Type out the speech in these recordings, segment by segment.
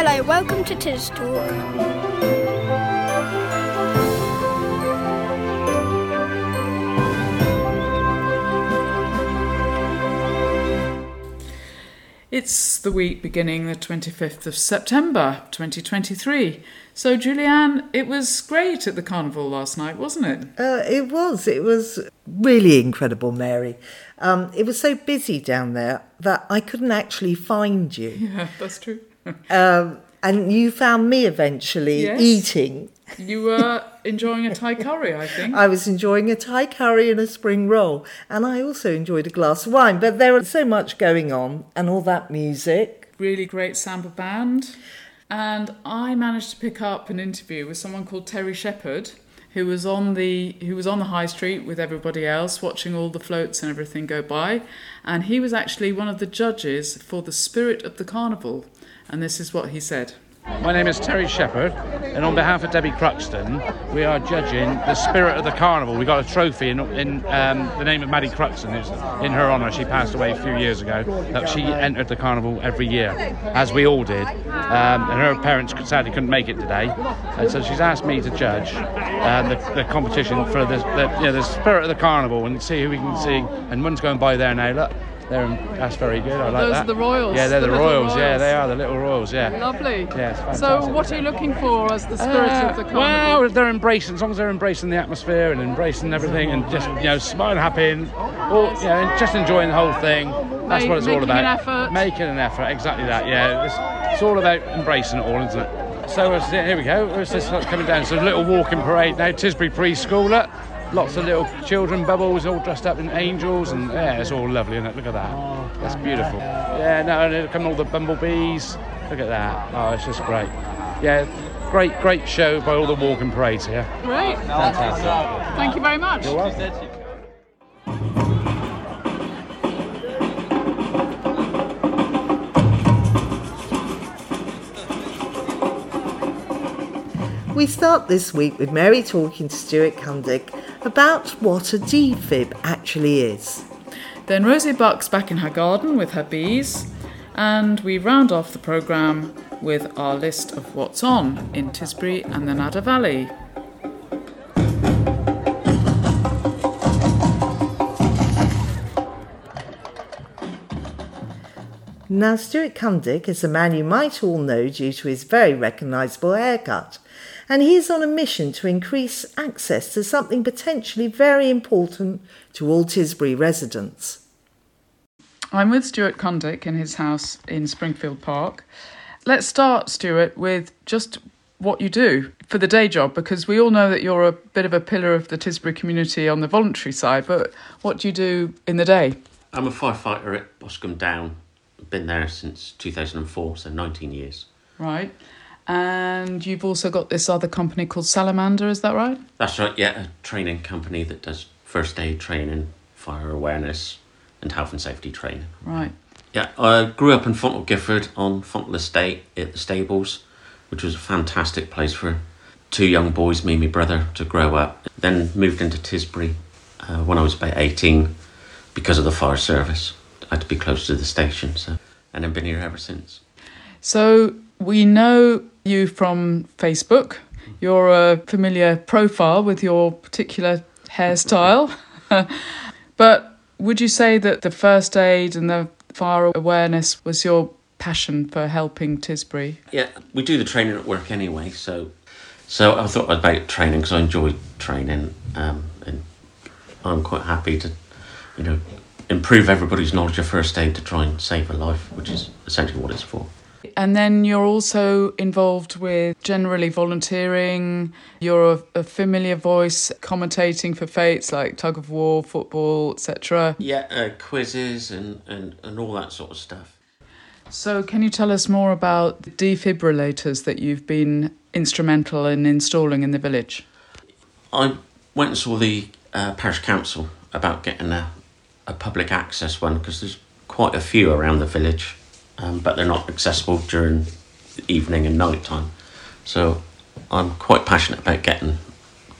Hello, welcome to TisTalk. It's the week beginning the 25th of September 2023. So, Julie Ann, it was great at the carnival last night, wasn't it? Uh, it was. It was really incredible, Mary. Um, it was so busy down there that I couldn't actually find you. Yeah, that's true. Um, and you found me eventually Yes. eating. You were enjoying a Thai curry, I think. I was enjoying a Thai curry and a spring roll, and I also enjoyed a glass of wine. But there was so much going on, and all that music. really great samba band. And I managed to pick up an interview with someone called Terry Shepherd, who was on the who was on the high street with everybody else, watching all the floats and everything go by. And he was actually one of the judges for the Spirit of the Carnival. And this is what he said. My name is Terry Shepherd, and on behalf of Debbie Cruxton, we are judging the spirit of the carnival. We got a trophy in, in um, the name of Maddie Cruxton. It's in her honour. She passed away a few years ago. That she entered the carnival every year, as we all did. Um, and her parents sadly couldn't make it today, and so she's asked me to judge um, the, the competition for the, the, you know, the spirit of the carnival and see who we can see. And one's going by there now. Look. They're, that's very good. I like that. Those that. are the royals, Yeah, they're the the, little royals. Yeah, they are the little royals. Yeah. Lovely. Yeah, so, what are you looking for as the spirit Uh, of the carnival? Well, they're embracing, as long as they're embracing the atmosphere and embracing everything and just, you know, smiling happy and, all, you know, just enjoying the whole thing. That's Ma- what it's all making about. an effort. Making an effort, exactly that, yeah. It's, it's all about embracing it all, isn't it? So, here we go. It's just coming down. So, a little walking parade now, Tisbury Preschool. Look. Lots of little children bubbles all dressed up in angels and yeah, it's all lovely, isn't it? Look at that. Oh, That's beautiful. Yeah, no, and then come all the bumblebees. Look at that. Oh, it's just great. Yeah, great, great show by all the walking parades here. Great. Fantastic. Thank you very much. We start this week with Mary talking to Stuart Cundick about what a defib actually is. Then Rosie Buck's back in her garden with her bees, and we round off the programme with our list of what's on in Tisbury and the Nadder Valley. Now, Stuart Cundick is a man you might all know due to his very recognisable haircut, and he is on a mission to increase access to something potentially very important to all Tisbury residents. I'm with Stuart Cundick in his house in Springfield Park. Let's start, Stuart, with just what you do for the day job, because we all know that you're a bit of a pillar of the Tisbury community on the voluntary side, but what do you do in the day? I'm a firefighter at Boscombe Down. Been there since 2004, so 19 years. Right. And you've also got this other company called Salamander, is that right? That's right, yeah, a training company that does first aid training, fire awareness, and health and safety training. Right. Yeah, I grew up in Fonthill Gifford on Fonthill Estate at the stables, which was a fantastic place for two young boys, me and my brother, to grow up. Then moved into Tisbury uh, when I was about 18 because of the fire service. I had to be close to the station, so and I've been here ever since. So we know you from Facebook. You're a familiar profile with your particular hairstyle. but would you say that the first aid and the fire awareness was your passion for helping Tisbury? Yeah, we do the training at work anyway, so so I thought about training because I enjoy training, um, and I'm quite happy to, you know, improve everybody's knowledge of first aid to try and save a life, which is essentially what it's for. And then you're also involved with generally volunteering. You're a, a familiar voice commentating for fetes like tug of war, football, etc. Yeah, uh, quizzes and, and, and all that sort of stuff. So, can you tell us more about the defibrillators that you've been instrumental in installing in the village? I went and saw the uh, parish council about getting a, a public access one because there's quite a few around the village, um, but they're not accessible during the evening and night time. So I'm quite passionate about getting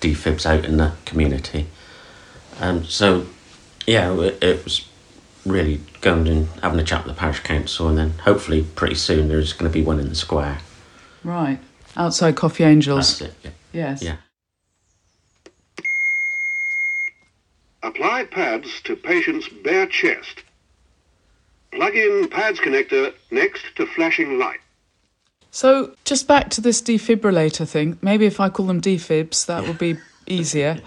defibs out in the community. Um, so yeah, it, it was really going and having a chat with the parish council, and then hopefully pretty soon there's going to be one in the square. Right. Outside Coffee Angels. That's it. Yeah. Yes. Yeah. Apply pads to patient's bare chest. Plug in pads connector next to flashing light. So, just back to this defibrillator thing. Maybe if I call them defibs, that would be easier.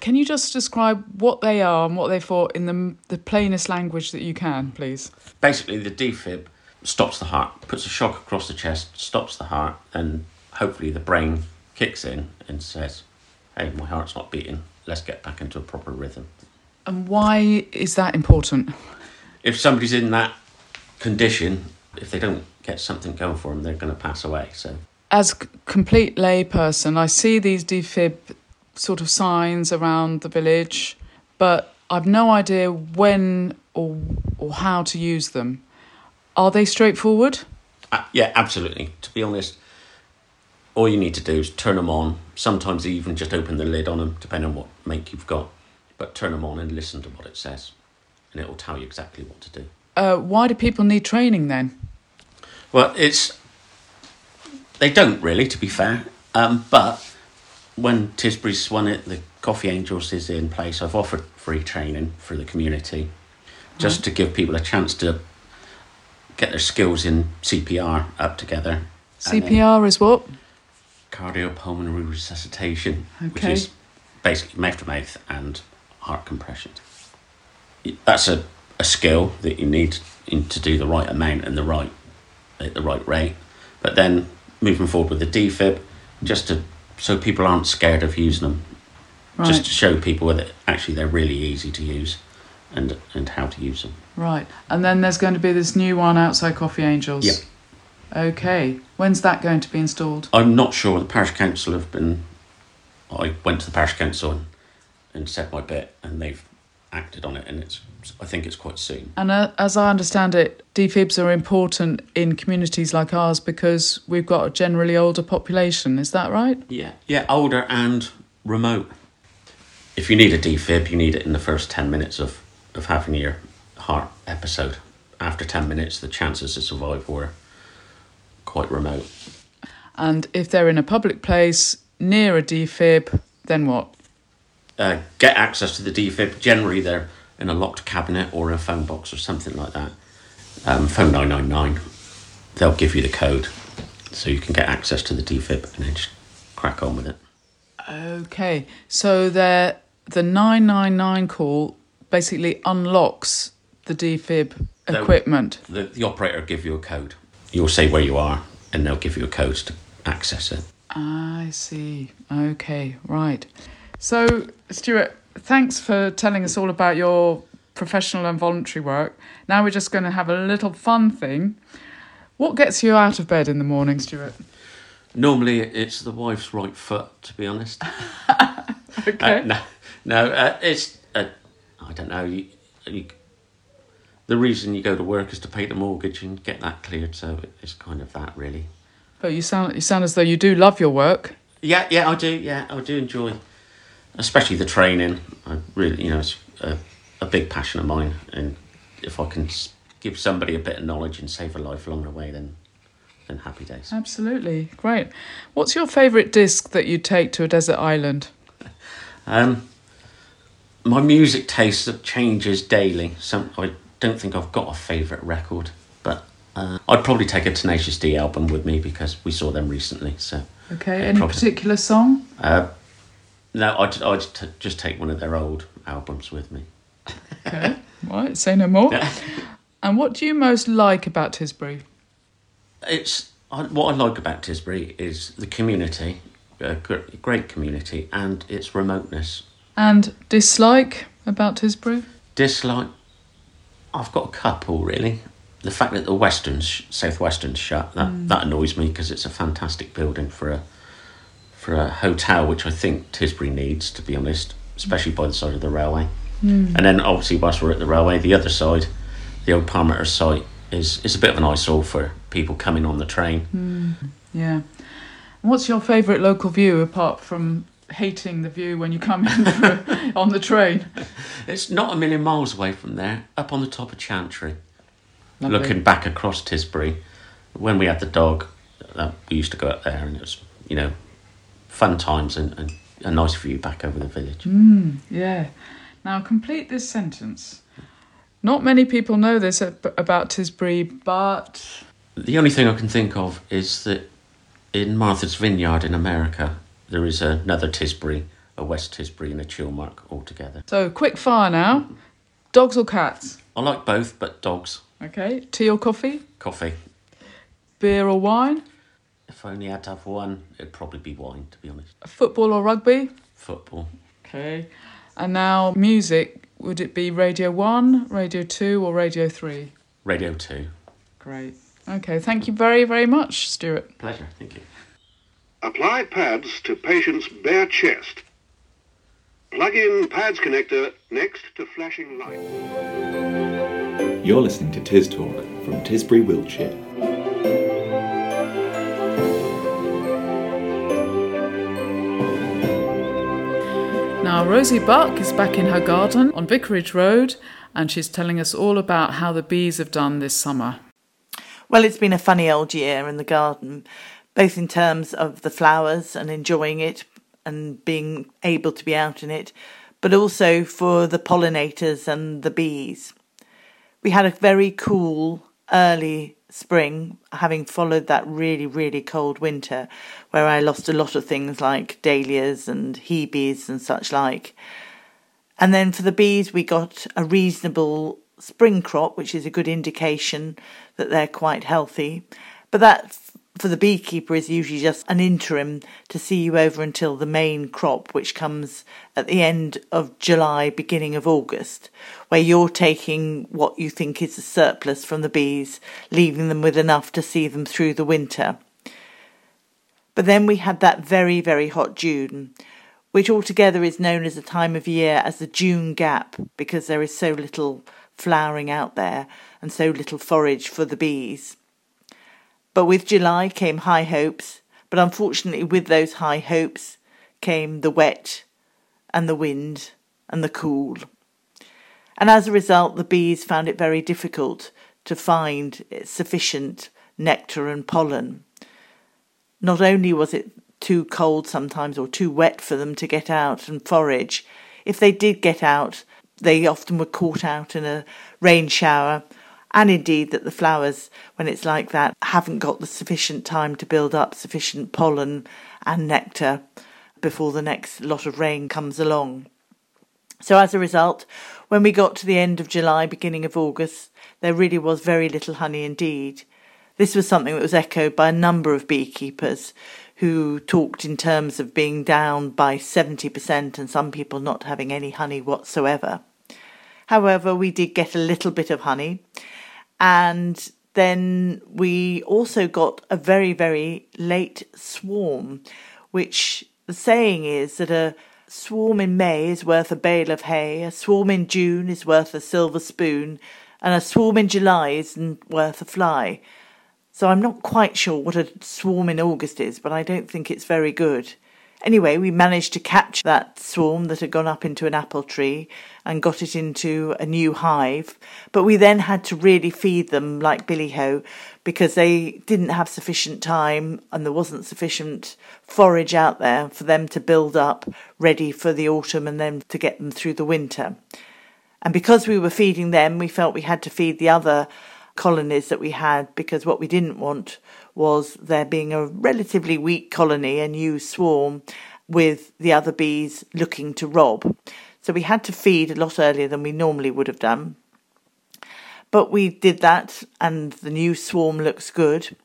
Can you just describe what they are and what they're for in the, the plainest language that you can, please? Basically, the defib stops the heart, puts a shock across the chest, stops the heart, and hopefully the brain kicks in and says, "Hey, my heart's not beating. Let's get back into a proper rhythm." And why is that important? If somebody's in that condition, if they don't get something going for them, they're going to pass away. So As a complete layperson, I see these defib sort of signs around the village, but I've no idea when or or how to use them. Are they straightforward? Uh, yeah, absolutely. To be honest, all you need to do is turn them on. Sometimes even just open the lid on them, depending on what make you've got. But turn them on and listen to what it says, and it will tell you exactly what to do. Uh, why do people need training then? Well, it's they don't really, to be fair. Um, but when Tisbury's won it, the Coffee Angels is in place. I've offered free training for the community, just to give people a chance to get their skills in CPR up together. CPR is what? cardiopulmonary resuscitation, which is basically mouth to mouth and heart compression. That's a, a skill that you need in, to do the right amount and the right at the right rate. But then moving forward with the defib, just to so people aren't scared of using them, just to show people that actually they're really easy to use, and and how to use them. Right. And then there's going to be this new one outside Coffee Angels. Yeah. Okay. When's that going to be installed? I'm not sure the parish council have been. I went to the parish council and, and said my bit, and they've acted on it, and it's. I think it's quite soon. And uh, as I understand it, defibs are important in communities like ours because we've got a generally older population. Is that right? Yeah, yeah, older and remote. If you need a defib, you need it in the first ten minutes of of having your heart episode. After ten minutes, the chances of survival were quite remote. And if they're in a public place near a defib, then what? Uh, get access to the defib. Generally, they're in a locked cabinet or a phone box or something like that. Um, phone 999. They'll give you the code so you can get access to the defib and then just crack on with it. Okay. So they're, the 999 call basically unlocks the defib No. equipment. The, the operator will give you a code. You'll say where you are and they'll give you a code to access it. I see. Okay, right. So, Stuart, thanks for telling us all about your professional and voluntary work. Now we're just going to have a little fun thing. What gets you out of bed in the morning, Stuart? Normally, it's the wife's right foot, to be honest. Okay. Uh, no, no, uh, it's uh, I don't know. You, you, the reason you go to work is to pay the mortgage and get that cleared. So it's kind of that, really. But you sound you sound as though you do love your work. Yeah, yeah, I do. Yeah, I do enjoy, especially the training. I really, you know, it's a, a big passion of mine, and if I can give somebody a bit of knowledge and save a life along the way, then then happy days. Absolutely. Great. What's your favourite disc that you take to a desert island? Um, my music taste changes daily. Some I don't think I've got a favourite record, but uh, I'd probably take a Tenacious D album with me because we saw them recently. So Okay. Any probably. particular song? uh, no, I'd I'd t- just take one of their old albums with me. Okay. right. Say no more. And what do you most like about Tisbury? It's I, what I like about Tisbury is the community, a gr- great community, and its remoteness. And dislike about Tisbury? Dislike, I've got a couple really. The fact that the Western's Southwestern's shut that mm. that annoys me because it's a fantastic building for a for a hotel, which I think Tisbury needs to be honest, especially by the side of the railway. Hmm. And then obviously whilst we're at the railway, the other side, the old Parmiter site is is a bit of an eyesore for people coming on the train. Hmm. Yeah. What's your favourite local view apart from hating the view when you come in through, on the train? It's not a million miles away from there, up on the top of Chantry, Lovely. looking back across Tisbury. When we had the dog, that we used to go up there, and it was you know fun times and, and a nice view back over the village. Mm, yeah. Now complete this sentence. Not many people know this about Tisbury, but The only thing I can think of is that in Martha's Vineyard in America, there is another Tisbury, a West Tisbury, and a Chilmark all together. so quick fire now. Dogs or cats? I like both, but dogs, Okay. Tea or coffee? coffee. Beer or wine? If I only had to have one, it'd probably be wine, to be honest. Football or rugby? Football. Okay. And now music. Would it be Radio 1, Radio 2, or Radio 3? Radio 2. Great. Okay, thank you very, very much, Stuart. Pleasure, thank you. Apply pads to patient's bare chest. Plug in pads connector next to flashing light. You're listening to Tis Talk from Tisbury, Wiltshire. Now, Rosie Buck is back in her garden on Vicarage Road, and she's telling us all about how the bees have done this summer. Well, it's been a funny old year in the garden, both in terms of the flowers and enjoying it and being able to be out in it, but also for the pollinators and the bees. We had a very cool early spring, having followed that really, really cold winter, where I lost a lot of things like dahlias and hebes and such like. And then for the bees, we got a reasonable spring crop, which is a good indication that they're quite healthy. But that for the beekeeper is usually just an interim to see you over until the main crop, which comes at the end of July, beginning of August, where you're taking what you think is a surplus from the bees, leaving them with enough to see them through the winter. But then we had that very, very hot June, which altogether is known as a time of year as the June gap because there is so little flowering out there and so little forage for the bees. But with July came high hopes, but unfortunately, with those high hopes came the wet and the wind and the cool. And as a result, the bees found it very difficult to find sufficient nectar and pollen. Not only was it too cold sometimes or too wet for them to get out and forage, if they did get out, they often were caught out in a rain shower, and indeed that the flowers, when it's like that, haven't got the sufficient time to build up sufficient pollen and nectar before the next lot of rain comes along. So, as a result, when we got to the end of July, beginning of August, there really was very little honey indeed. This was something that was echoed by a number of beekeepers who talked in terms of being down by 70% and some people not having any honey whatsoever. However, we did get a little bit of honey, and then we also got a very, very late swarm, which the saying is that a swarm in May is worth a bale of hay, a swarm in June is worth a silver spoon, and a swarm in July isn't worth a fly. So I'm not quite sure what a swarm in August is, but I don't think it's very good. Anyway, we managed to catch that swarm that had gone up into an apple tree and got it into a new hive. But we then had to really feed them like Billy Ho because they didn't have sufficient time and there wasn't sufficient forage out there for them to build up ready for the autumn and then to get them through the winter. And because we were feeding them, we felt we had to feed the other colonies that we had because what we didn't want was there being a relatively weak colony, a new swarm, with the other bees looking to rob. So we had to feed a lot earlier than we normally would have done. But we did that, and the new swarm looks good.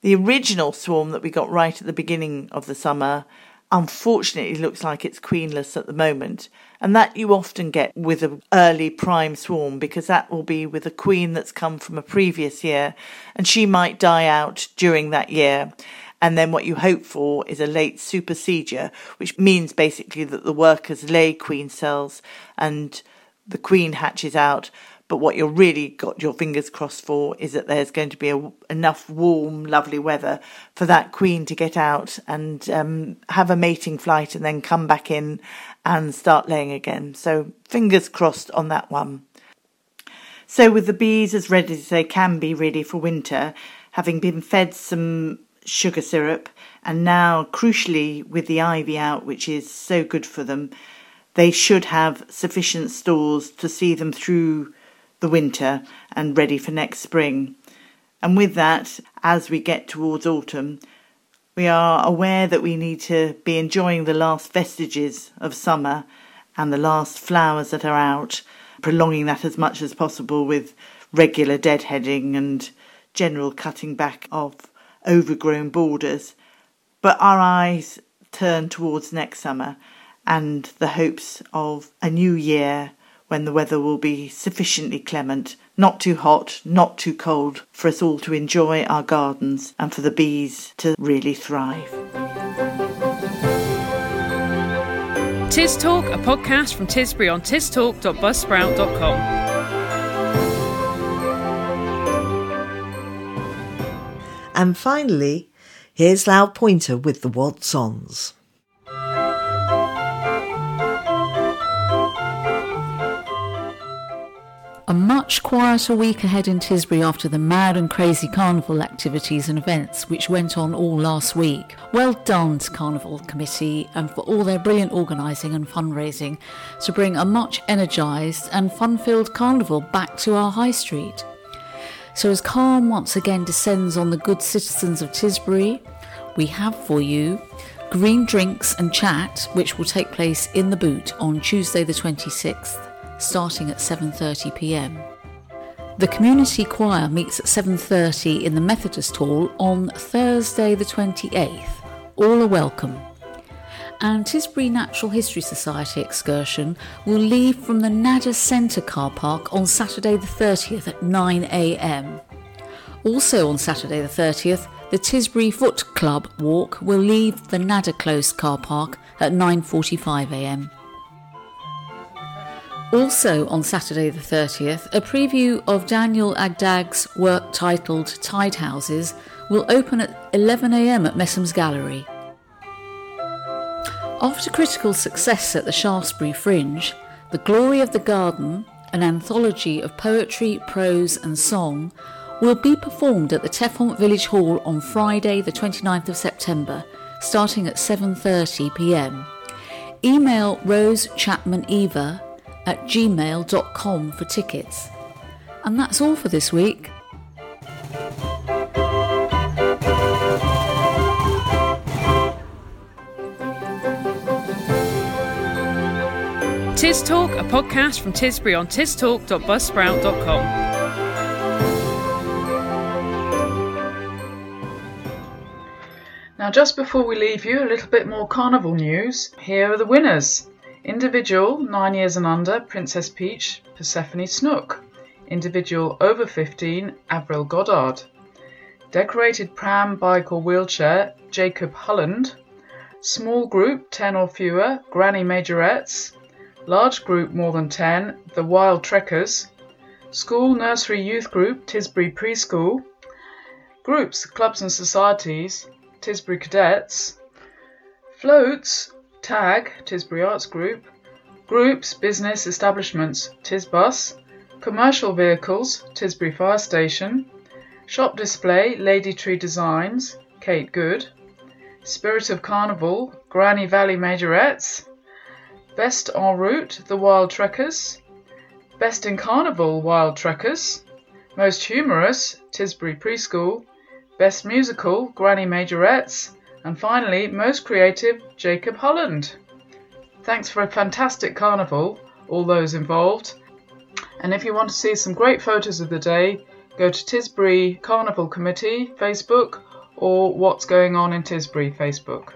The original swarm that we got right at the beginning of the summer unfortunately looks like it's queenless at the moment. And that you often get with an early prime swarm because that will be with a queen that's come from a previous year and she might die out during that year. And then what you hope for is a late supersedure, which means basically that the workers lay queen cells and the queen hatches out. But what you're really got your fingers crossed for is that there's going to be a, enough warm, lovely weather for that queen to get out and um, have a mating flight and then come back in and start laying again. So fingers crossed on that one. So with the bees as ready as they can be really for winter, having been fed some sugar syrup, and now, crucially, with the ivy out, which is so good for them, they should have sufficient stores to see them through the winter and ready for next spring. And with that, as we get towards autumn, we are aware that we need to be enjoying the last vestiges of summer and the last flowers that are out, prolonging that as much as possible with regular deadheading and general cutting back of overgrown borders but our eyes turn towards next summer and the hopes of a new year when the weather will be sufficiently clement, not too hot, not too cold, for us all to enjoy our gardens and for the bees to really thrive. Tis Talk, a podcast from Tisbury on tistalk.buzzsprout.com. And finally, Here's Lal Pointer with the What's A much quieter week ahead in Tisbury after the mad and crazy carnival activities and events which went on all last week. Well done to Carnival Committee and for all their brilliant organising and fundraising to bring a much energised and fun filled carnival back to our high street. So, as calm once again descends on the good citizens of Tisbury, we have for you green drinks and chat, which will take place in the boot on Tuesday the 26th, starting at 7:30 p.m. The community choir meets at 7:30 in the Methodist Hall on Thursday the 28th. All are welcome. And Tisbury Natural History Society excursion will leave from the Nadder Centre car park on Saturday the 30th at 9am. Also on Saturday the 30th, the Tisbury Foot Club walk will leave the Nadder Close car park at 9.45am. Also on Saturday the 30th, a preview of Daniel Agdag's work titled Tide Houses will open at 11am at Messums Gallery. After critical success at the Shaftesbury Fringe, The Glory of the Garden, an anthology of poetry, prose, and song, will be performed at the Teffont Village Hall on Friday, the 29th of September, starting at 7:30 p.m. Email Rose Chapman Eva at gmail.com for tickets. And that's all for this week. Tis Talk, a podcast from Tisbury on tistalk.buzzsprout.com. Now, just before we leave you, a little bit more carnival news. Here are the winners. Individual, 9 years and under, Princess Peach, Persephone Snook. Individual over 15, Avril Goddard. Decorated pram, bike or wheelchair, Jacob Hulland. Small group, 10 or fewer, Granny Majorettes. Large group more than 10, The Wild Trekkers. School Nursery Youth Group, Tisbury Preschool. Groups, clubs and societies, Tisbury Cadets. Floats, Tag, Tisbury Arts Group. Groups, business, establishments, Tisbus. Commercial vehicles, Tisbury Fire Station. Shop display, Lady Tree Designs, Kate Good. Spirit of Carnival, Granny Valley Majorettes. Best en route, The Wild Trekkers. Best in Carnival, Wild Trekkers. Most humorous, Tisbury Preschool. Best musical, Granny Majorettes. And finally, most creative, Jacob Holland. Thanks for a fantastic carnival, all those involved. And if you want to see some great photos of the day, go to Tisbury Carnival Committee Facebook or What's Going On in Tisbury Facebook.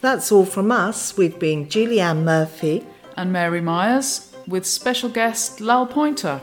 That's all from us. We've been Julie Ann Murphy and Mary Myers with special guest Lal Pointer.